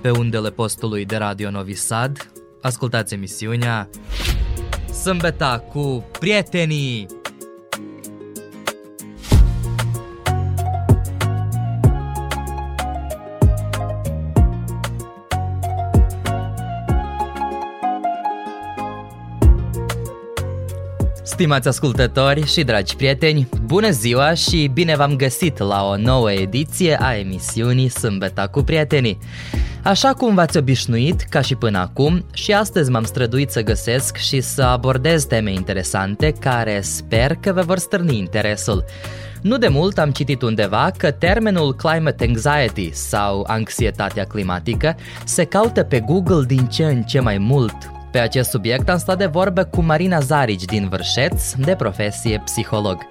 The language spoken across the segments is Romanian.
Pe undele postului de Radio Novi Sad, ascultați emisiunea Sâmbeta cu prietenii! Stimați ascultători și dragi prieteni, bună ziua și bine v-am găsit la o nouă ediție a emisiunii Sâmbeta cu prietenii. Așa cum v-ați obișnuit, ca și până acum, și astăzi m-am străduit să găsesc și să abordez teme interesante care sper că vă vor stârni interesul. Nu de mult am citit undeva că termenul climate anxiety sau anxietatea climatică se caută pe Google din ce în ce mai mult. Pe acest subiect am stat de vorbă cu Marina Zarici din Vârșeț, de profesie psiholog.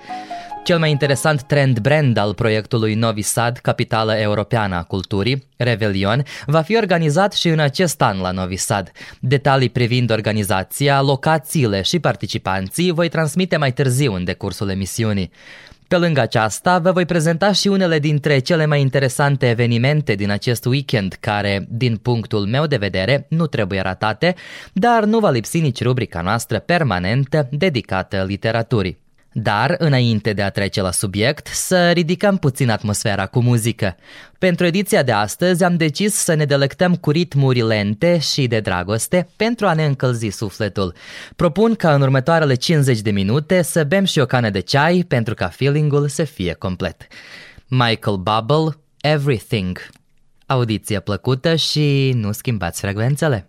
Cel mai interesant trend brand al proiectului Novi Sad, capitală europeană a culturii, Revelion, va fi organizat și în acest an la Novi Sad. Detalii privind organizația, locațiile și participanții voi transmite mai târziu în decursul emisiunii. Pe lângă aceasta, vă voi prezenta și unele dintre cele mai interesante evenimente din acest weekend, care, din punctul meu de vedere, nu trebuie ratate, dar nu va lipsi nici rubrica noastră permanentă dedicată literaturii. Dar, înainte de a trece la subiect, să ridicăm puțin atmosfera cu muzică. Pentru ediția de astăzi am decis să ne delectăm cu ritmuri lente și de dragoste pentru a ne încălzi sufletul. Propun ca în următoarele 50 de minute să bem și o cană de ceai pentru ca feelingul să fie complet. Michael Bubble, Everything. Audiție plăcută și nu schimbați frecvențele.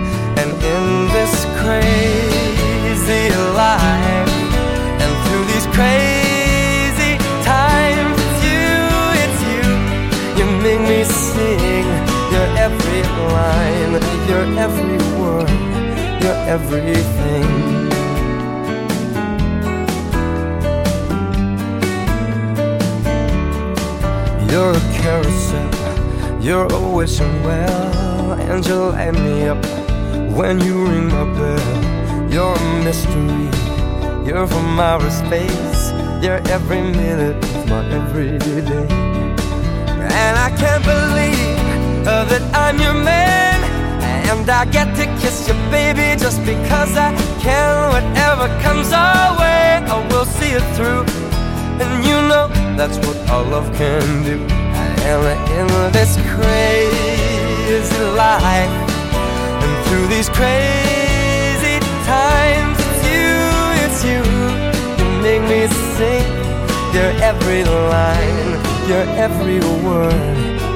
This crazy life, and through these crazy times, it's you, it's you. You make me sing. Your every line, your every word, your everything. You're a carousel. You're always so well, and you light me up when you ring my bell. You're a mystery, you're from outer space. You're every minute of my everyday. And I can't believe that I'm your man. And I get to kiss you, baby, just because I can. Whatever comes our way, I will see it through. And you know that's what our love can do. And in this crazy life through these crazy times. It's you, it's you. You make me sing. Your every line. Your every word.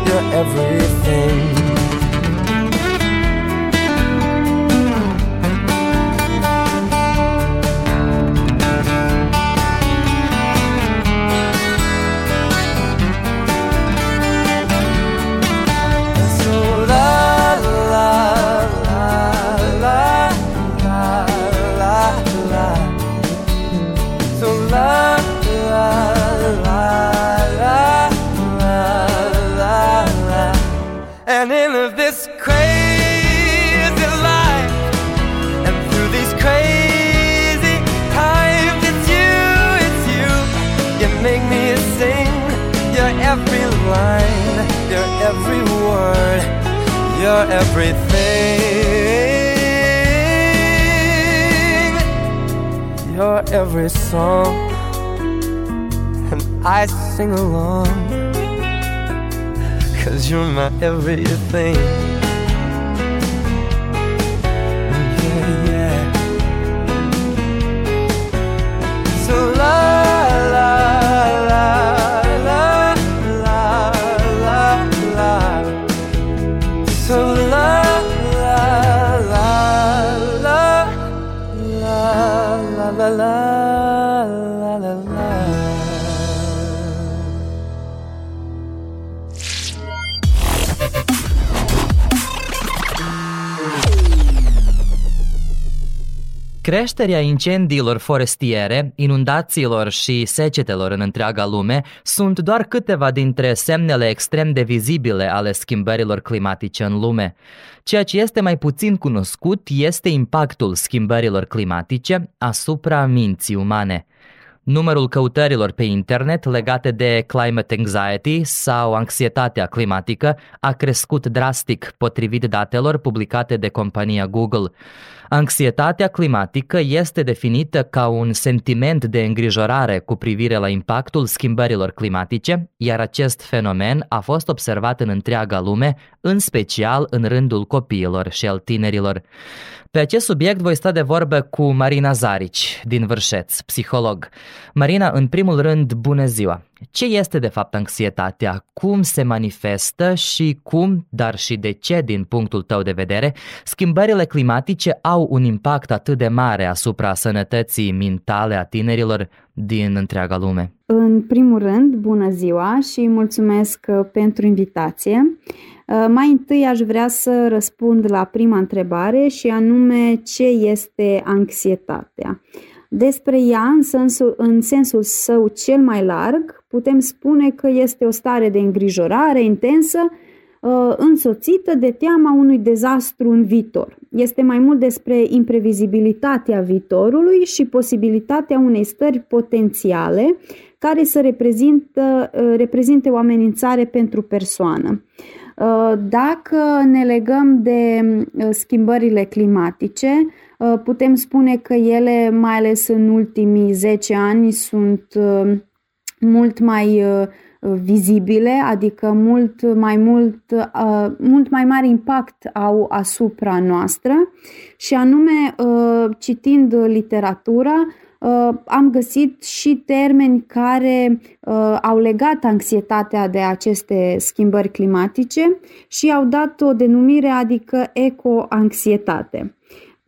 Your everything you're every word, you're everything. You're every song, and I sing along. Cause you're my everything. Creșterea incendiilor forestiere, inundațiilor și secetelor în întreaga lume sunt doar câteva dintre semnele extrem de vizibile ale schimbărilor climatice în lume. Ceea ce este mai puțin cunoscut este impactul schimbărilor climatice asupra minții umane. Numărul căutărilor pe internet legate de climate anxiety sau anxietatea climatică a crescut drastic potrivit datelor publicate de compania Google. Anxietatea climatică este definită ca un sentiment de îngrijorare cu privire la impactul schimbărilor climatice, iar acest fenomen a fost observat în întreaga lume, în special în rândul copiilor și al tinerilor. Pe acest subiect voi sta de vorbă cu Marina Zarici, din Vârșeț, psiholog. Marina, în primul rând, bună ziua! Ce este de fapt anxietatea? Cum se manifestă și cum, dar și de ce, din punctul tău de vedere, schimbările climatice au un impact atât de mare asupra sănătății mentale a tinerilor din întreaga lume? În primul rând, bună ziua și mulțumesc uh, pentru invitație. Uh, mai întâi aș vrea să răspund la prima întrebare și anume ce este anxietatea. Despre ea, în sensul, în sensul său cel mai larg, putem spune că este o stare de îngrijorare intensă uh, însoțită de teama unui dezastru în viitor. Este mai mult despre imprevizibilitatea viitorului și posibilitatea unei stări potențiale care să reprezintă, uh, reprezinte o amenințare pentru persoană. Uh, dacă ne legăm de schimbările climatice, putem spune că ele, mai ales în ultimii 10 ani, sunt mult mai uh, vizibile, adică mult mai mult, uh, mult mai mare impact au asupra noastră. Și anume uh, citind literatura am găsit și termeni care au legat anxietatea de aceste schimbări climatice și au dat o denumire, adică eco-anxietate.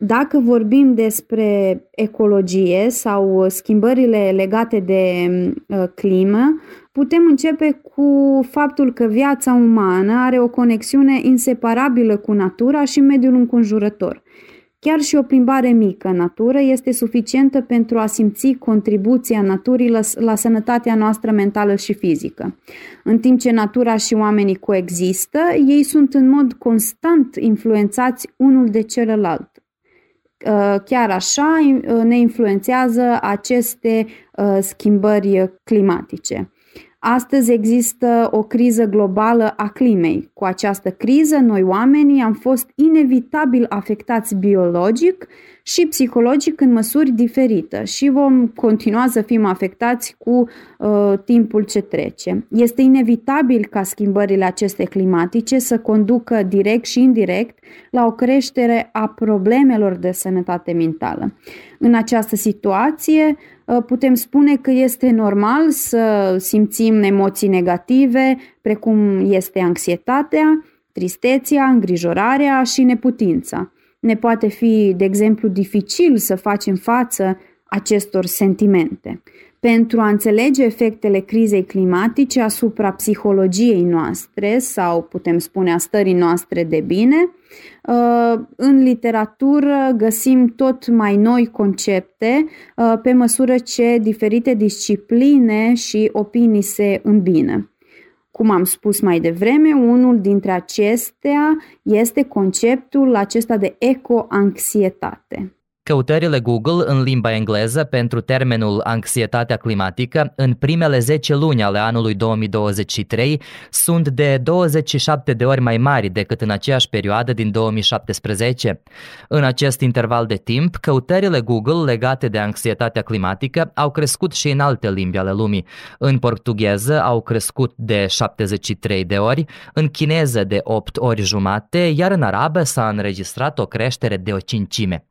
Dacă vorbim despre ecologie sau schimbările legate de uh, climă, putem începe cu faptul că viața umană are o conexiune inseparabilă cu natura și mediul înconjurător. Chiar și o plimbare mică în natură este suficientă pentru a simți contribuția naturii la, la sănătatea noastră mentală și fizică. În timp ce natura și oamenii coexistă, ei sunt în mod constant influențați unul de celălalt. Uh, chiar așa uh, ne influențează aceste uh, schimbări climatice. Astăzi există o criză globală a climei. Cu această criză, noi oamenii am fost inevitabil afectați biologic și psihologic în măsuri diferite și vom continua să fim afectați cu uh, timpul ce trece. Este inevitabil ca schimbările aceste climatice să conducă direct și indirect la o creștere a problemelor de sănătate mentală. În această situație, uh, putem spune că este normal să simțim emoții negative, precum este anxietatea, tristețea, îngrijorarea și neputința. Ne poate fi, de exemplu, dificil să facem față acestor sentimente. Pentru a înțelege efectele crizei climatice asupra psihologiei noastre sau putem spune a stării noastre de bine, uh, în literatură găsim tot mai noi concepte uh, pe măsură ce diferite discipline și opinii se îmbină. Cum am spus mai devreme, unul dintre acestea este conceptul acesta de ecoanxietate. Căutările Google în limba engleză pentru termenul anxietatea climatică în primele 10 luni ale anului 2023 sunt de 27 de ori mai mari decât în aceeași perioadă din 2017. În acest interval de timp, căutările Google legate de anxietatea climatică au crescut și în alte limbi ale lumii. În portugheză au crescut de 73 de ori, în chineză de 8 ori jumate, iar în arabă s-a înregistrat o creștere de o cincime.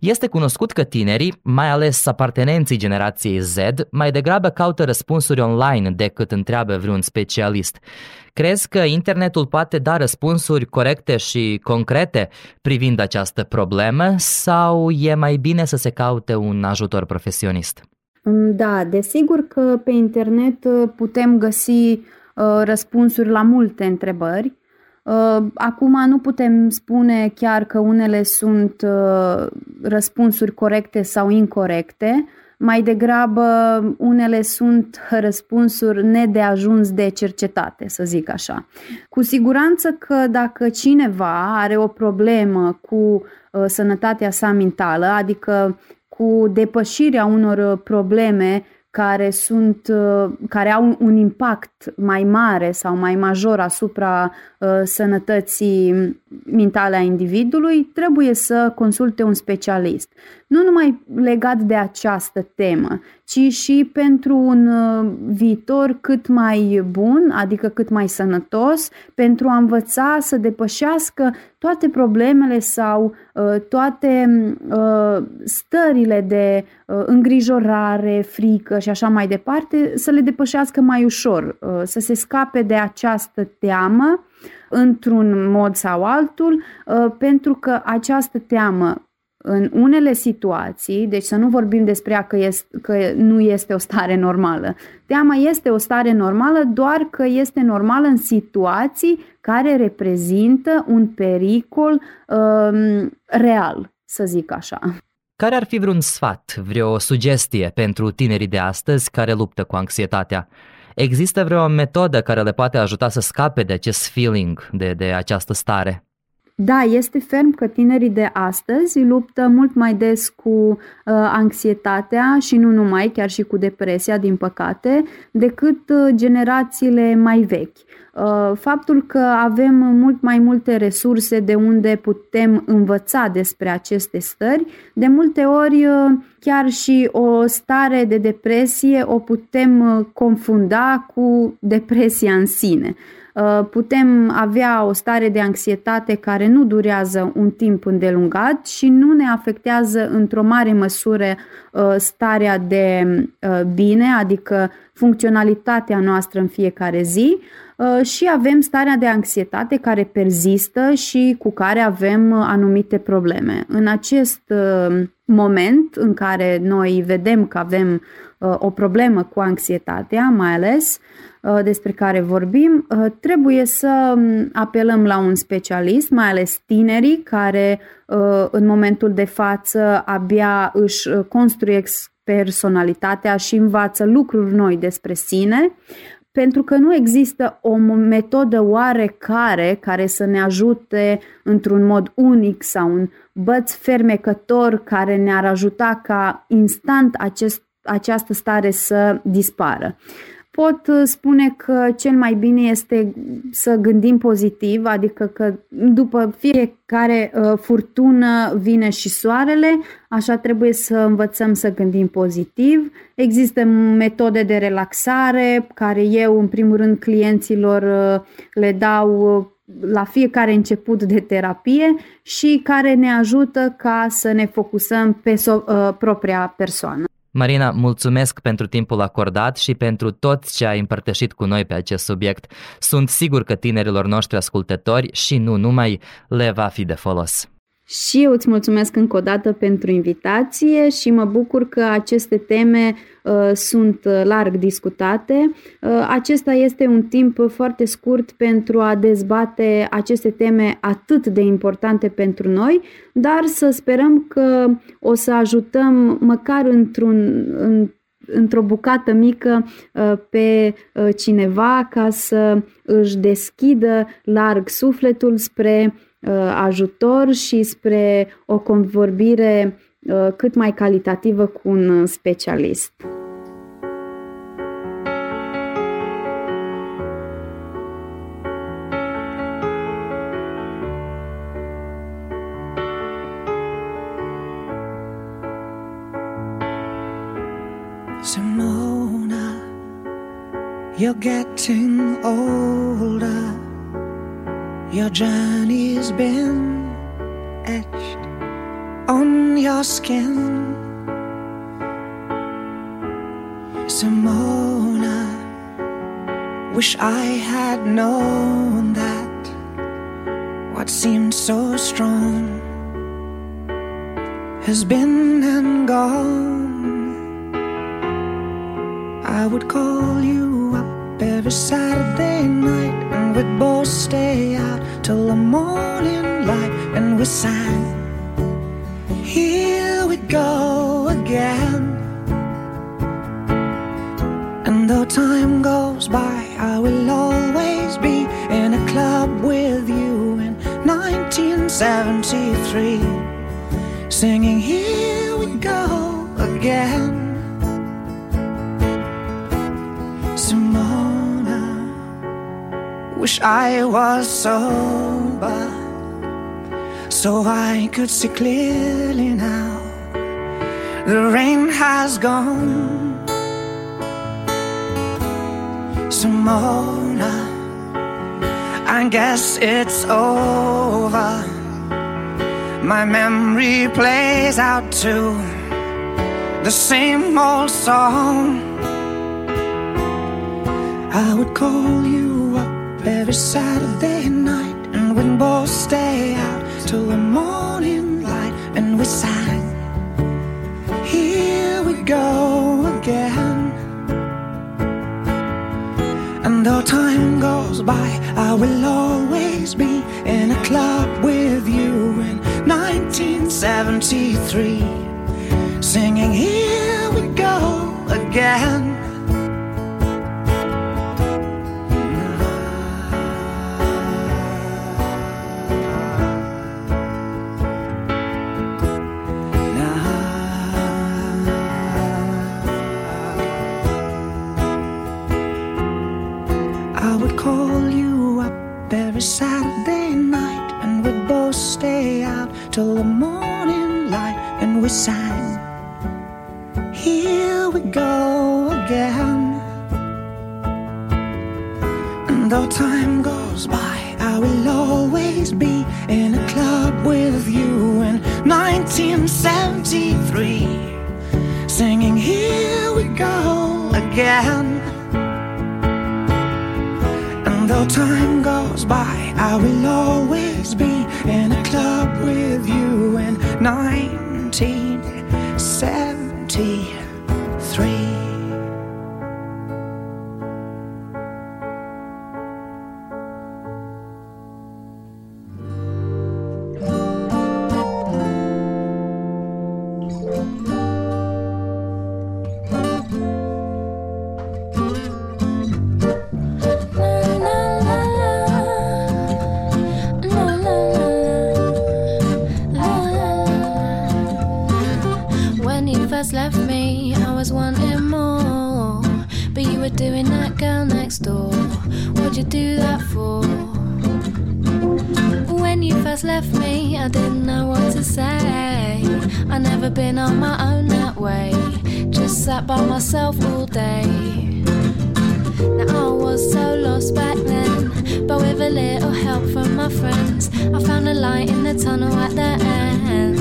Este cunoscut că tinerii, mai ales apartenenții generației Z, mai degrabă caută răspunsuri online decât întreabă vreun specialist. Crezi că internetul poate da răspunsuri corecte și concrete privind această problemă sau e mai bine să se caute un ajutor profesionist? Mm, da, desigur că pe internet uh, putem găsi uh, răspunsuri la multe întrebări, Acum nu putem spune chiar că unele sunt răspunsuri corecte sau incorrecte, mai degrabă unele sunt răspunsuri nedeajuns de cercetate, să zic așa. Cu siguranță că dacă cineva are o problemă cu uh, sănătatea sa mentală, adică cu depășirea unor probleme care, sunt, uh, care au un impact mai mare sau mai major asupra uh, sănătății mentale a individului, trebuie să consulte un specialist. Nu numai legat de această temă, ci și pentru un uh, viitor cât mai bun, adică cât mai sănătos, pentru a învăța să depășească toate problemele sau uh, toate uh, stările de îngrijorare, frică și așa mai departe, să le depășească mai ușor, să se scape de această teamă într-un mod sau altul, pentru că această teamă în unele situații, deci să nu vorbim despre ea că, este, că nu este o stare normală. Teama este o stare normală doar că este normală în situații care reprezintă un pericol um, real, să zic așa. Care ar fi vreun sfat, vreo sugestie pentru tinerii de astăzi care luptă cu anxietatea? Există vreo metodă care le poate ajuta să scape de acest feeling, de, de această stare? Da, este ferm că tinerii de astăzi luptă mult mai des cu uh, anxietatea și nu numai, chiar și cu depresia, din păcate, decât uh, generațiile mai vechi. Uh, faptul că avem mult mai multe resurse de unde putem învăța despre aceste stări, de multe ori uh, chiar și o stare de depresie o putem uh, confunda cu depresia în sine. Uh, putem avea o stare de anxietate care nu durează un timp îndelungat și nu ne afectează într-o mare măsură uh, starea de uh, bine, adică funcționalitatea noastră în fiecare zi și avem starea de anxietate care persistă și cu care avem anumite probleme. În acest moment în care noi vedem că avem o problemă cu anxietatea, mai ales, Uh, despre care vorbim, uh, trebuie să um, apelăm la un specialist, mai ales tinerii care uh, în momentul de față abia își construiesc personalitatea și învață lucruri noi despre sine, pentru că nu există o metodă oarecare care să ne ajute într-un mod unic sau un băț fermecător care ne-ar ajuta ca instant acest, această stare să dispară pot uh, spune că cel mai bine este să gândim pozitiv, adică că după fiecare uh, furtună vine și soarele, așa trebuie să învățăm să gândim pozitiv. Există metode de relaxare care eu, în primul rând, clienților uh, le dau la fiecare început de terapie și care ne ajută ca să ne focusăm pe so- propria persoană. Marina, mulțumesc pentru timpul acordat și pentru tot ce ai împărtășit cu noi pe acest subiect. Sunt sigur că tinerilor noștri ascultători și nu numai le va fi de folos. Și eu îți mulțumesc încă o dată pentru invitație și mă bucur că aceste teme uh, sunt uh, larg discutate. Uh, acesta este un timp foarte scurt pentru a dezbate aceste teme atât de importante pentru noi, dar să sperăm că o să ajutăm măcar într-un, în, într-o bucată mică uh, pe uh, cineva ca să își deschidă larg sufletul spre Uh, ajutor și spre o convorbire uh, cât mai calitativă cu un specialist. Simona, you're getting older Your journey's been etched on your skin. Simona, wish I had known that what seemed so strong has been and gone. I would call you every Saturday night, and we'd both stay out till the morning light, and we sang. Here we go again. And though time goes by, I will always be in a club with you in 1973, singing Here we go again. Wish I was sober so I could see clearly now. The rain has gone. Simona, I guess it's over. My memory plays out to the same old song. I would call you every Saturday night, and we'd both stay out till the morning light, and we sang. Here we go again. And though time goes by, I will always be in a club with you in 1973, singing Here we go again. Would call you up every Saturday night, and we'd both stay out till the morning light, and we sang. Here we go again. And though time goes by, I will always be in a club with you in 1973, singing Here we go again. Though time goes by, I will always be in a club with you in 1973. Light in the tunnel at the end.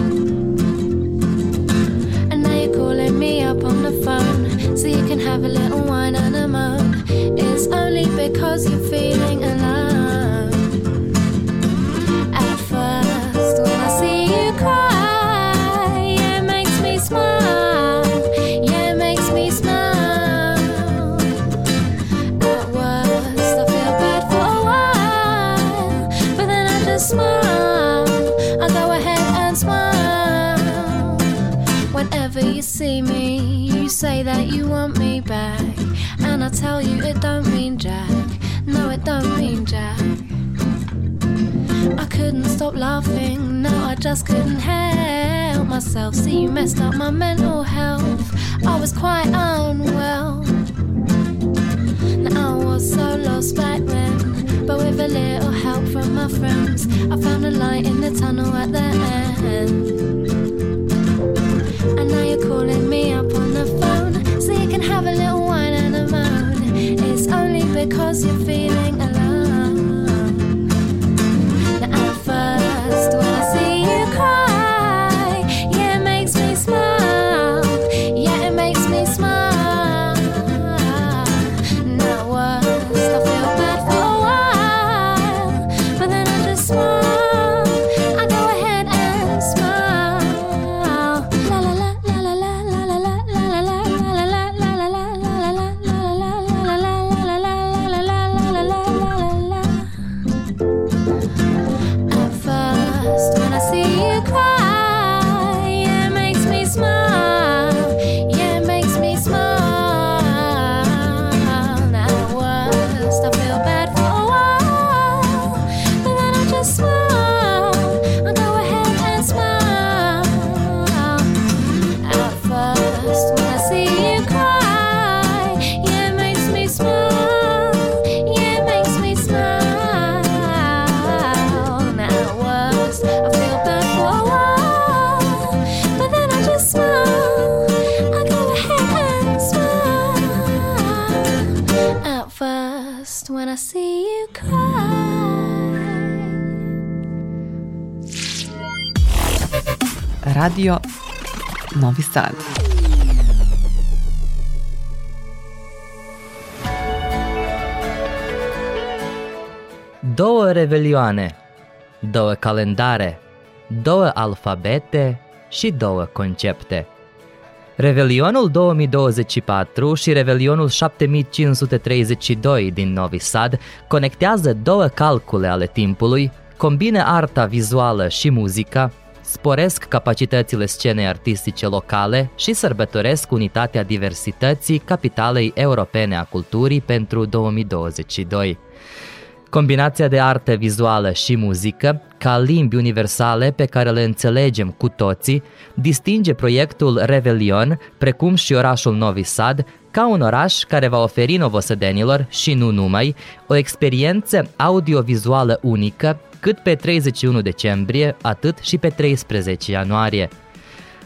And now you're calling me up on the phone, so you can have a little wine and a moan. It's only because you're feeling alone. You it don't mean jack. No, it don't mean jack. I couldn't stop laughing, no, I just couldn't help myself. See, you messed up my mental health. I was quite unwell. Now I was so lost back then, but with a little help from my friends, I found a light in the tunnel at the end. And now you're calling me up because you're feeling. Novi Sad. Două revelioane, două calendare, două alfabete și două concepte. Revelionul 2024 și Revelionul 7532 din Novi Sad conectează două calcule ale timpului, combină arta vizuală și muzica, sporesc capacitățile scenei artistice locale și sărbătoresc unitatea diversității capitalei europene a culturii pentru 2022. Combinația de artă vizuală și muzică, ca limbi universale pe care le înțelegem cu toții, distinge proiectul Revelion, precum și orașul Novi Sad, ca un oraș care va oferi novosădenilor și nu numai o experiență audiovizuală unică cât pe 31 decembrie, atât și pe 13 ianuarie.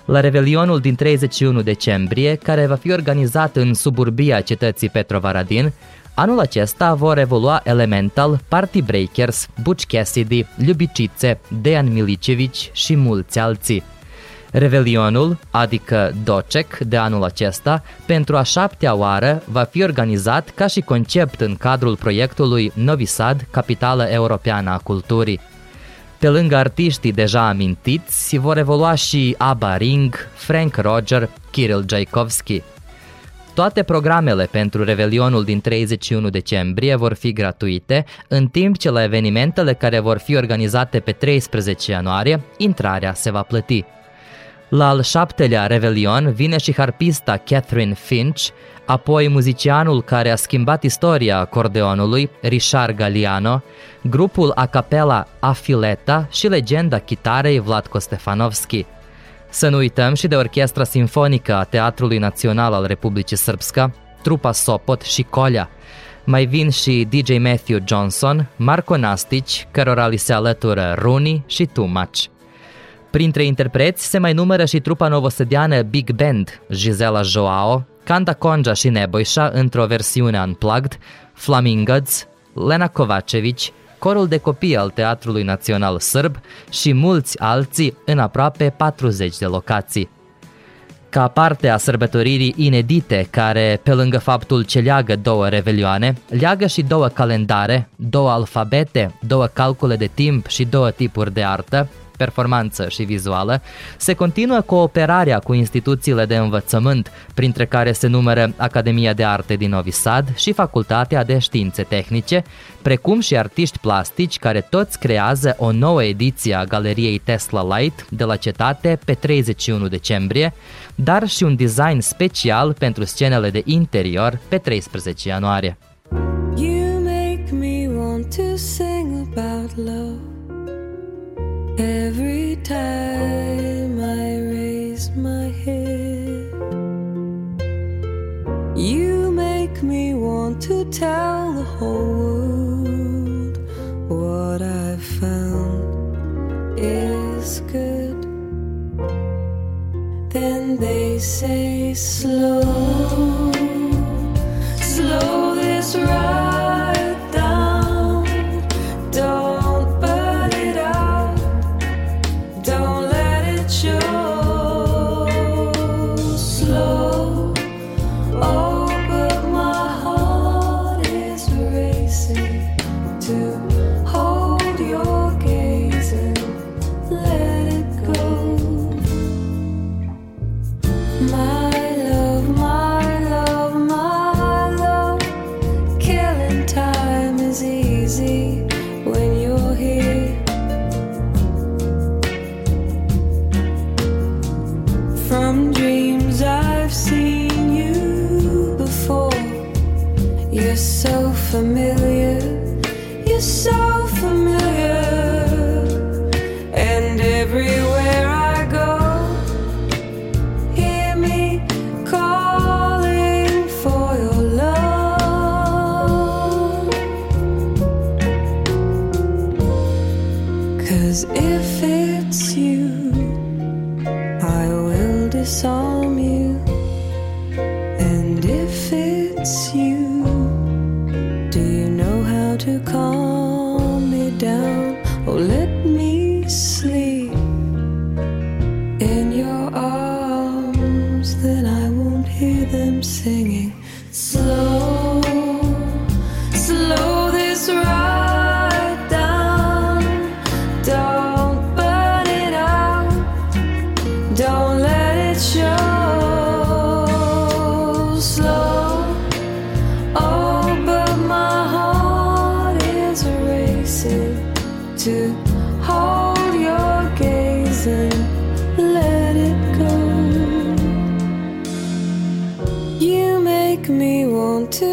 La Revelionul din 31 decembrie, care va fi organizat în suburbia cetății Petrovaradin, Anul acesta vor evolua Elemental, Party Breakers, Butch Cassidy, Ljubicice, Dejan Milicevici și mulți alții. Revelionul, adică Docek de anul acesta, pentru a șaptea oară va fi organizat ca și concept în cadrul proiectului Novi Sad, capitală europeană a culturii. Pe lângă artiștii deja amintiți, vor evolua și Abba Ring, Frank Roger, Kirill Jaikovski. Toate programele pentru Revelionul din 31 decembrie vor fi gratuite, în timp ce la evenimentele care vor fi organizate pe 13 ianuarie, intrarea se va plăti. La al șaptelea Revelion vine și harpista Catherine Finch, apoi muzicianul care a schimbat istoria acordeonului, Richard Galiano, grupul a capella Afileta și legenda chitarei Vladko Stefanovski. Să nu uităm și de Orchestra Sinfonică a Teatrului Național al Republicii Srpska, trupa Sopot și Colea. Mai vin și DJ Matthew Johnson, Marco Nastici, cărora li se alătură Rooney și Too Much. Printre interpreți se mai numără și trupa novosediană Big Band, Gisela Joao, Canta Conja și Neboișa într-o versiune unplugged, Flamingods, Lena Kovacevic, corul de copii al Teatrului Național Sârb și mulți alții în aproape 40 de locații. Ca parte a sărbătoririi inedite, care, pe lângă faptul ce leagă două revelioane, leagă și două calendare, două alfabete, două calcule de timp și două tipuri de artă, performanță și vizuală, se continuă cooperarea cu instituțiile de învățământ, printre care se numără Academia de Arte din Novi Sad și Facultatea de Științe Tehnice, precum și artiști plastici care toți creează o nouă ediție a Galeriei Tesla Light de la cetate pe 31 decembrie, dar și un design special pentru scenele de interior pe 13 ianuarie. Every time I raise my head, you make me want to tell the whole world what I've found is good. Then they say, slow, slow this ride.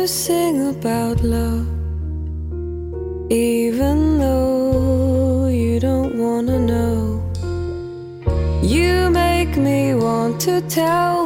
To sing about love, even though you don't wanna know. You make me want to tell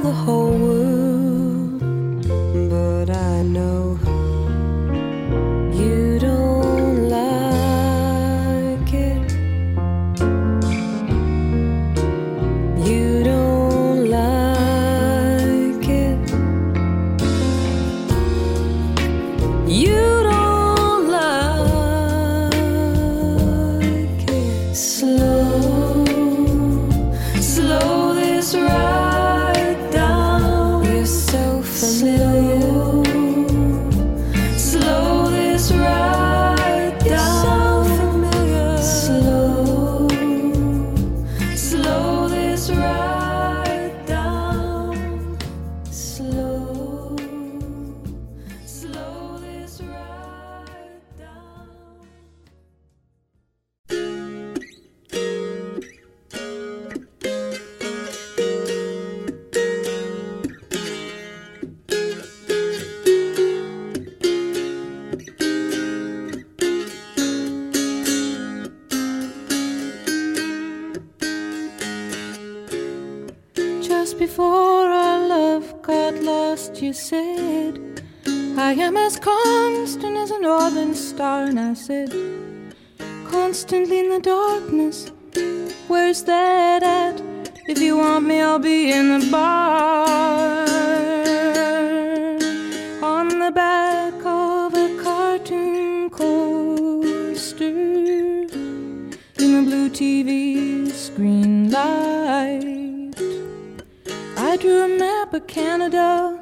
you said, I am as constant as a northern star. And I said, Constantly in the darkness, where's that at? If you want me, I'll be in the bar. On the back of a cartoon coaster in the blue TV screen light. I drew a map of Canada.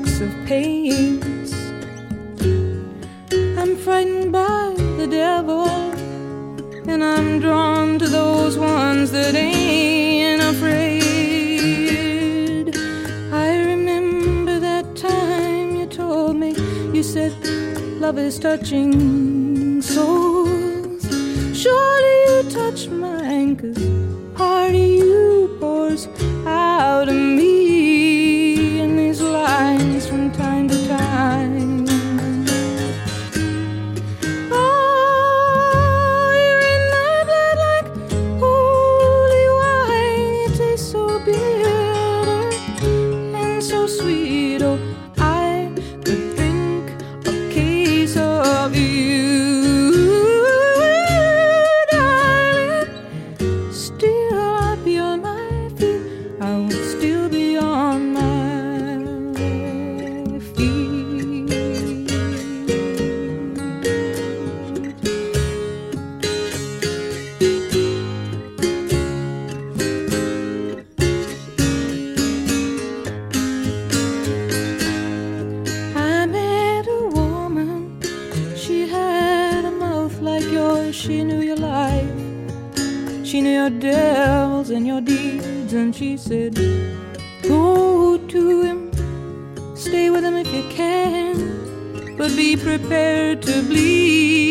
Box of paints. I'm frightened by the devil, and I'm drawn to those ones that ain't afraid. I remember that time you told me, you said, love is touching She knew your devils and your deeds. And she said, Go to him. Stay with him if you can. But be prepared to bleed.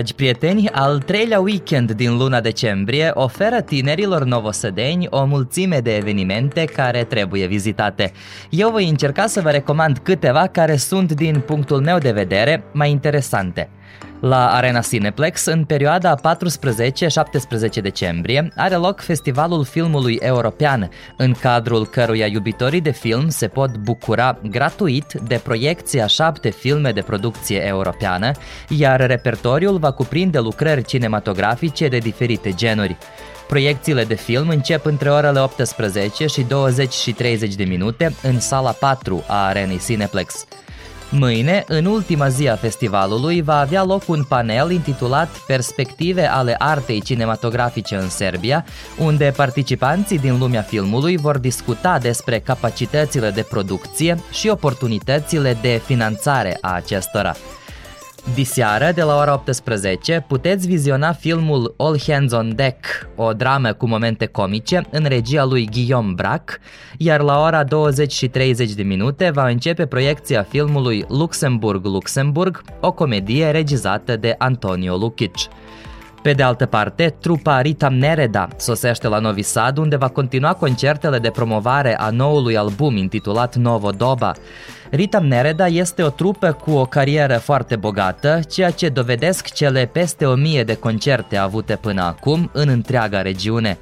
Dragi prieteni, al treilea weekend din luna decembrie oferă tinerilor novosădeni o mulțime de evenimente care trebuie vizitate. Eu voi încerca să vă recomand câteva care sunt, din punctul meu de vedere, mai interesante. La Arena Cineplex, în perioada 14-17 decembrie, are loc Festivalul Filmului European, în cadrul căruia iubitorii de film se pot bucura gratuit de proiecția șapte filme de producție europeană, iar repertoriul va cuprinde lucrări cinematografice de diferite genuri. Proiecțiile de film încep între orele 18 și 20 și 30 de minute în sala 4 a Arenei Cineplex. Mâine, în ultima zi a festivalului, va avea loc un panel intitulat Perspective ale artei cinematografice în Serbia, unde participanții din lumea filmului vor discuta despre capacitățile de producție și oportunitățile de finanțare a acestora. Diseară, de la ora 18, puteți viziona filmul All Hands on Deck, o dramă cu momente comice, în regia lui Guillaume Brac, iar la ora 20 și 30 de minute va începe proiecția filmului Luxemburg-Luxemburg, o comedie regizată de Antonio Lukic. Pe de altă parte, trupa Ritam Nereda sosește la Novi Sad, unde va continua concertele de promovare a noului album intitulat Novo Doba. Ritam Nereda este o trupă cu o carieră foarte bogată, ceea ce dovedesc cele peste o mie de concerte avute până acum în întreaga regiune.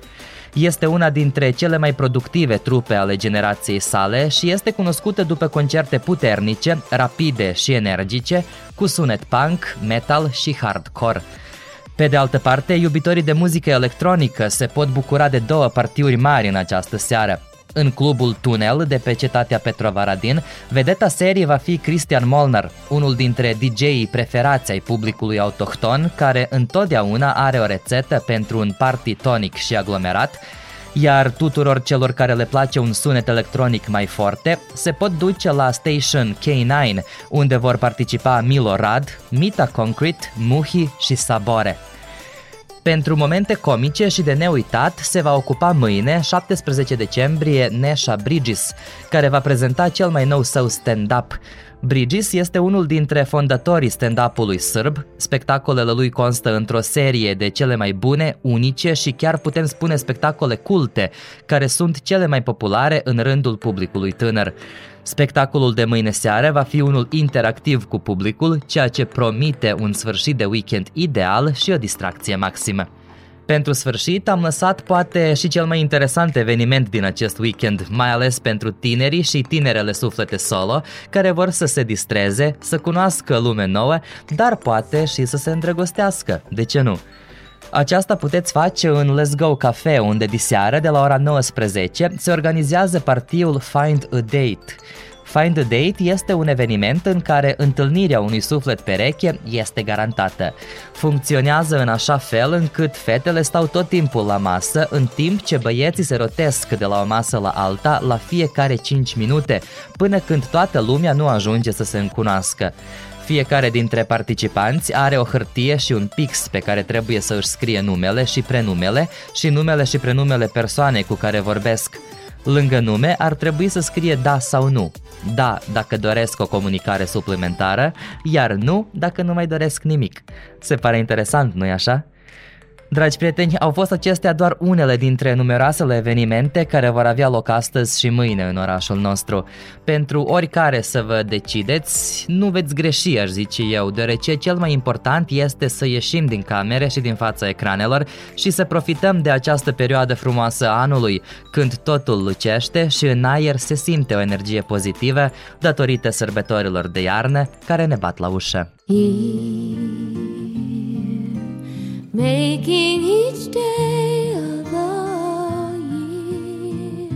Este una dintre cele mai productive trupe ale generației sale și este cunoscută după concerte puternice, rapide și energice, cu sunet punk, metal și hardcore. Pe de altă parte, iubitorii de muzică electronică se pot bucura de două partiuri mari în această seară. În clubul Tunel de pe cetatea Petrovaradin, vedeta serii va fi Christian Molnar, unul dintre DJ-ii preferați ai publicului autohton, care întotdeauna are o rețetă pentru un party tonic și aglomerat, iar tuturor celor care le place un sunet electronic mai forte se pot duce la Station K9, unde vor participa Milo Rad, Mita Concrete, Muhi și Sabore. Pentru momente comice și de neuitat se va ocupa mâine, 17 decembrie, Nesha Bridges, care va prezenta cel mai nou său stand-up. Bridges este unul dintre fondatorii stand-up-ului sârb. Spectacolele lui constă într-o serie de cele mai bune, unice și chiar putem spune spectacole culte, care sunt cele mai populare în rândul publicului tânăr. Spectacolul de mâine seară va fi unul interactiv cu publicul, ceea ce promite un sfârșit de weekend ideal și o distracție maximă. Pentru sfârșit am lăsat poate și cel mai interesant eveniment din acest weekend, mai ales pentru tinerii și tinerele suflete solo, care vor să se distreze, să cunoască lume nouă, dar poate și să se îndrăgostească, de ce nu? Aceasta puteți face în Let's Go Cafe, unde diseară de la ora 19 se organizează partiul Find a Date. Find a Date este un eveniment în care întâlnirea unui suflet pereche este garantată. Funcționează în așa fel încât fetele stau tot timpul la masă, în timp ce băieții se rotesc de la o masă la alta la fiecare 5 minute, până când toată lumea nu ajunge să se încunoască. Fiecare dintre participanți are o hârtie și un pix pe care trebuie să își scrie numele și prenumele și numele și prenumele persoanei cu care vorbesc. Lângă nume ar trebui să scrie da sau nu. Da dacă doresc o comunicare suplimentară, iar nu dacă nu mai doresc nimic. Se pare interesant, nu-i așa? Dragi prieteni, au fost acestea doar unele dintre numeroasele evenimente care vor avea loc astăzi și mâine în orașul nostru. Pentru oricare să vă decideți, nu veți greși, aș zice eu, deoarece cel mai important este să ieșim din camere și din fața ecranelor și să profităm de această perioadă frumoasă a anului, când totul lucește și în aer se simte o energie pozitivă datorită sărbătorilor de iarnă care ne bat la ușă. Making each day of the year,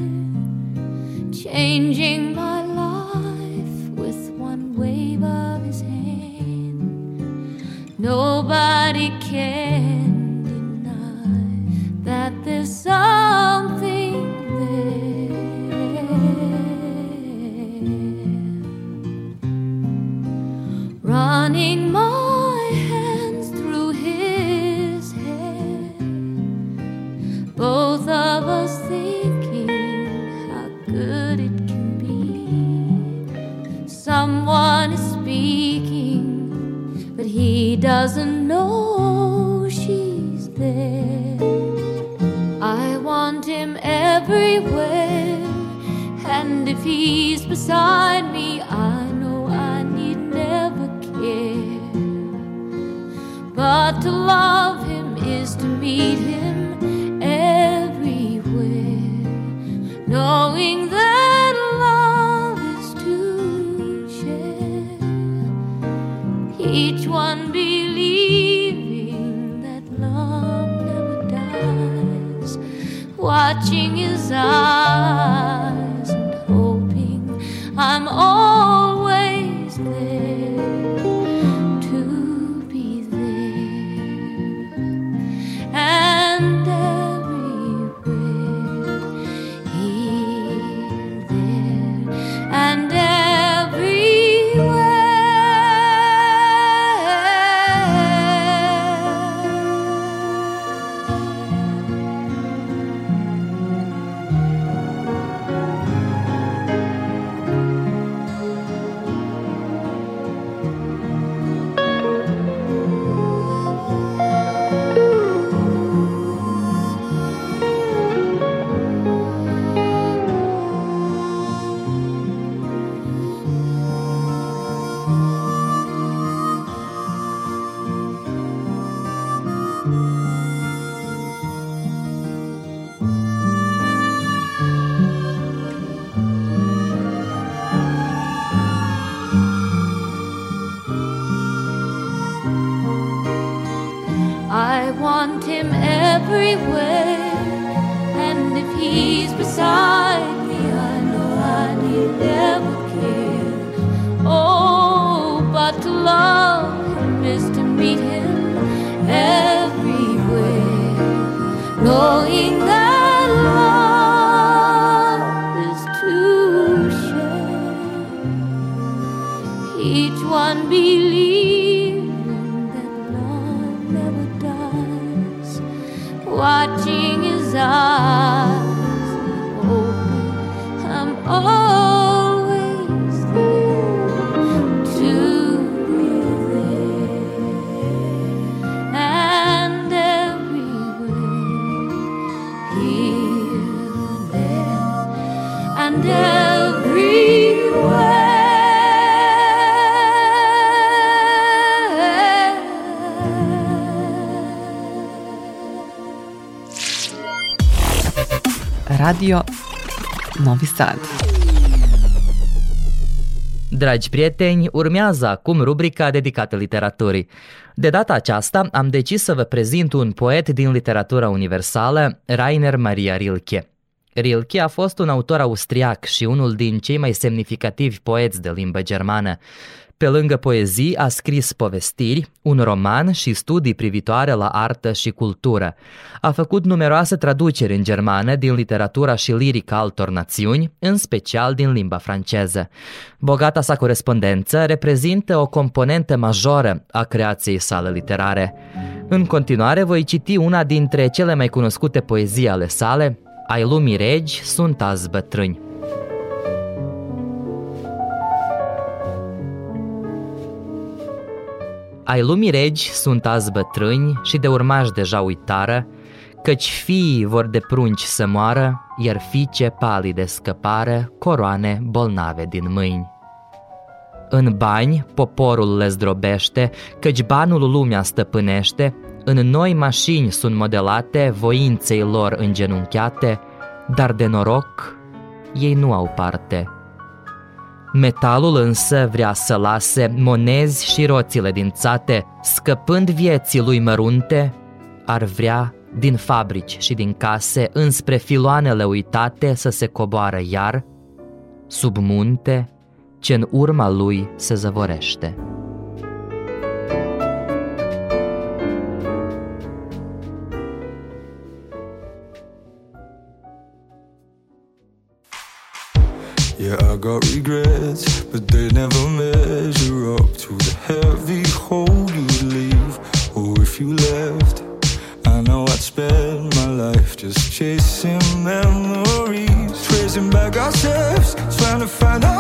changing my life with one wave of his hand. Nobody can deny that there's something there. Running my us thinking how good it can be. Someone is speaking, but he doesn't know she's there. I want him everywhere, and if he's beside me, I know I need never care. But to love him is to meet him watching his Novi Sad. Dragi prieteni, urmează acum rubrica dedicată literaturii. De data aceasta am decis să vă prezint un poet din literatura universală, Rainer Maria Rilke. Rilke a fost un autor austriac și unul din cei mai semnificativi poeți de limbă germană. Pe lângă poezii a scris povestiri, un roman și studii privitoare la artă și cultură. A făcut numeroase traduceri în germană din literatura și lirica altor națiuni, în special din limba franceză. Bogata sa corespondență reprezintă o componentă majoră a creației sale literare. În continuare voi citi una dintre cele mai cunoscute poezii ale sale, Ai lumii regi sunt azi bătrâni. Ai lumii regi sunt azi bătrâni și de urmași deja uitară, căci fiii vor de prunci să moară, iar fiice palide scăpară, coroane bolnave din mâini. În bani poporul le zdrobește, căci banul lumea stăpânește, în noi mașini sunt modelate, voinței lor îngenunchiate, dar de noroc ei nu au parte. Metalul însă vrea să lase monezi și roțile dințate, scăpând vieții lui mărunte, ar vrea din fabrici și din case înspre filoanele uitate să se coboară iar, sub munte, ce în urma lui se zăvorește. Yeah, I got regrets, but they never measure up to the heavy hole you'd leave. Or if you left, I know I'd spend my life just chasing memories, tracing back our steps, trying to find our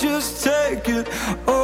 just take it all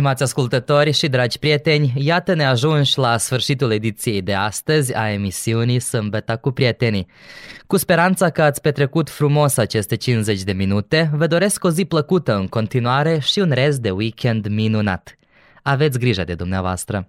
Stimați ascultători și dragi prieteni, iată ne ajungi la sfârșitul ediției de astăzi a emisiunii Sâmbeta cu prietenii. Cu speranța că ați petrecut frumos aceste 50 de minute, vă doresc o zi plăcută în continuare și un rest de weekend minunat. Aveți grijă de dumneavoastră!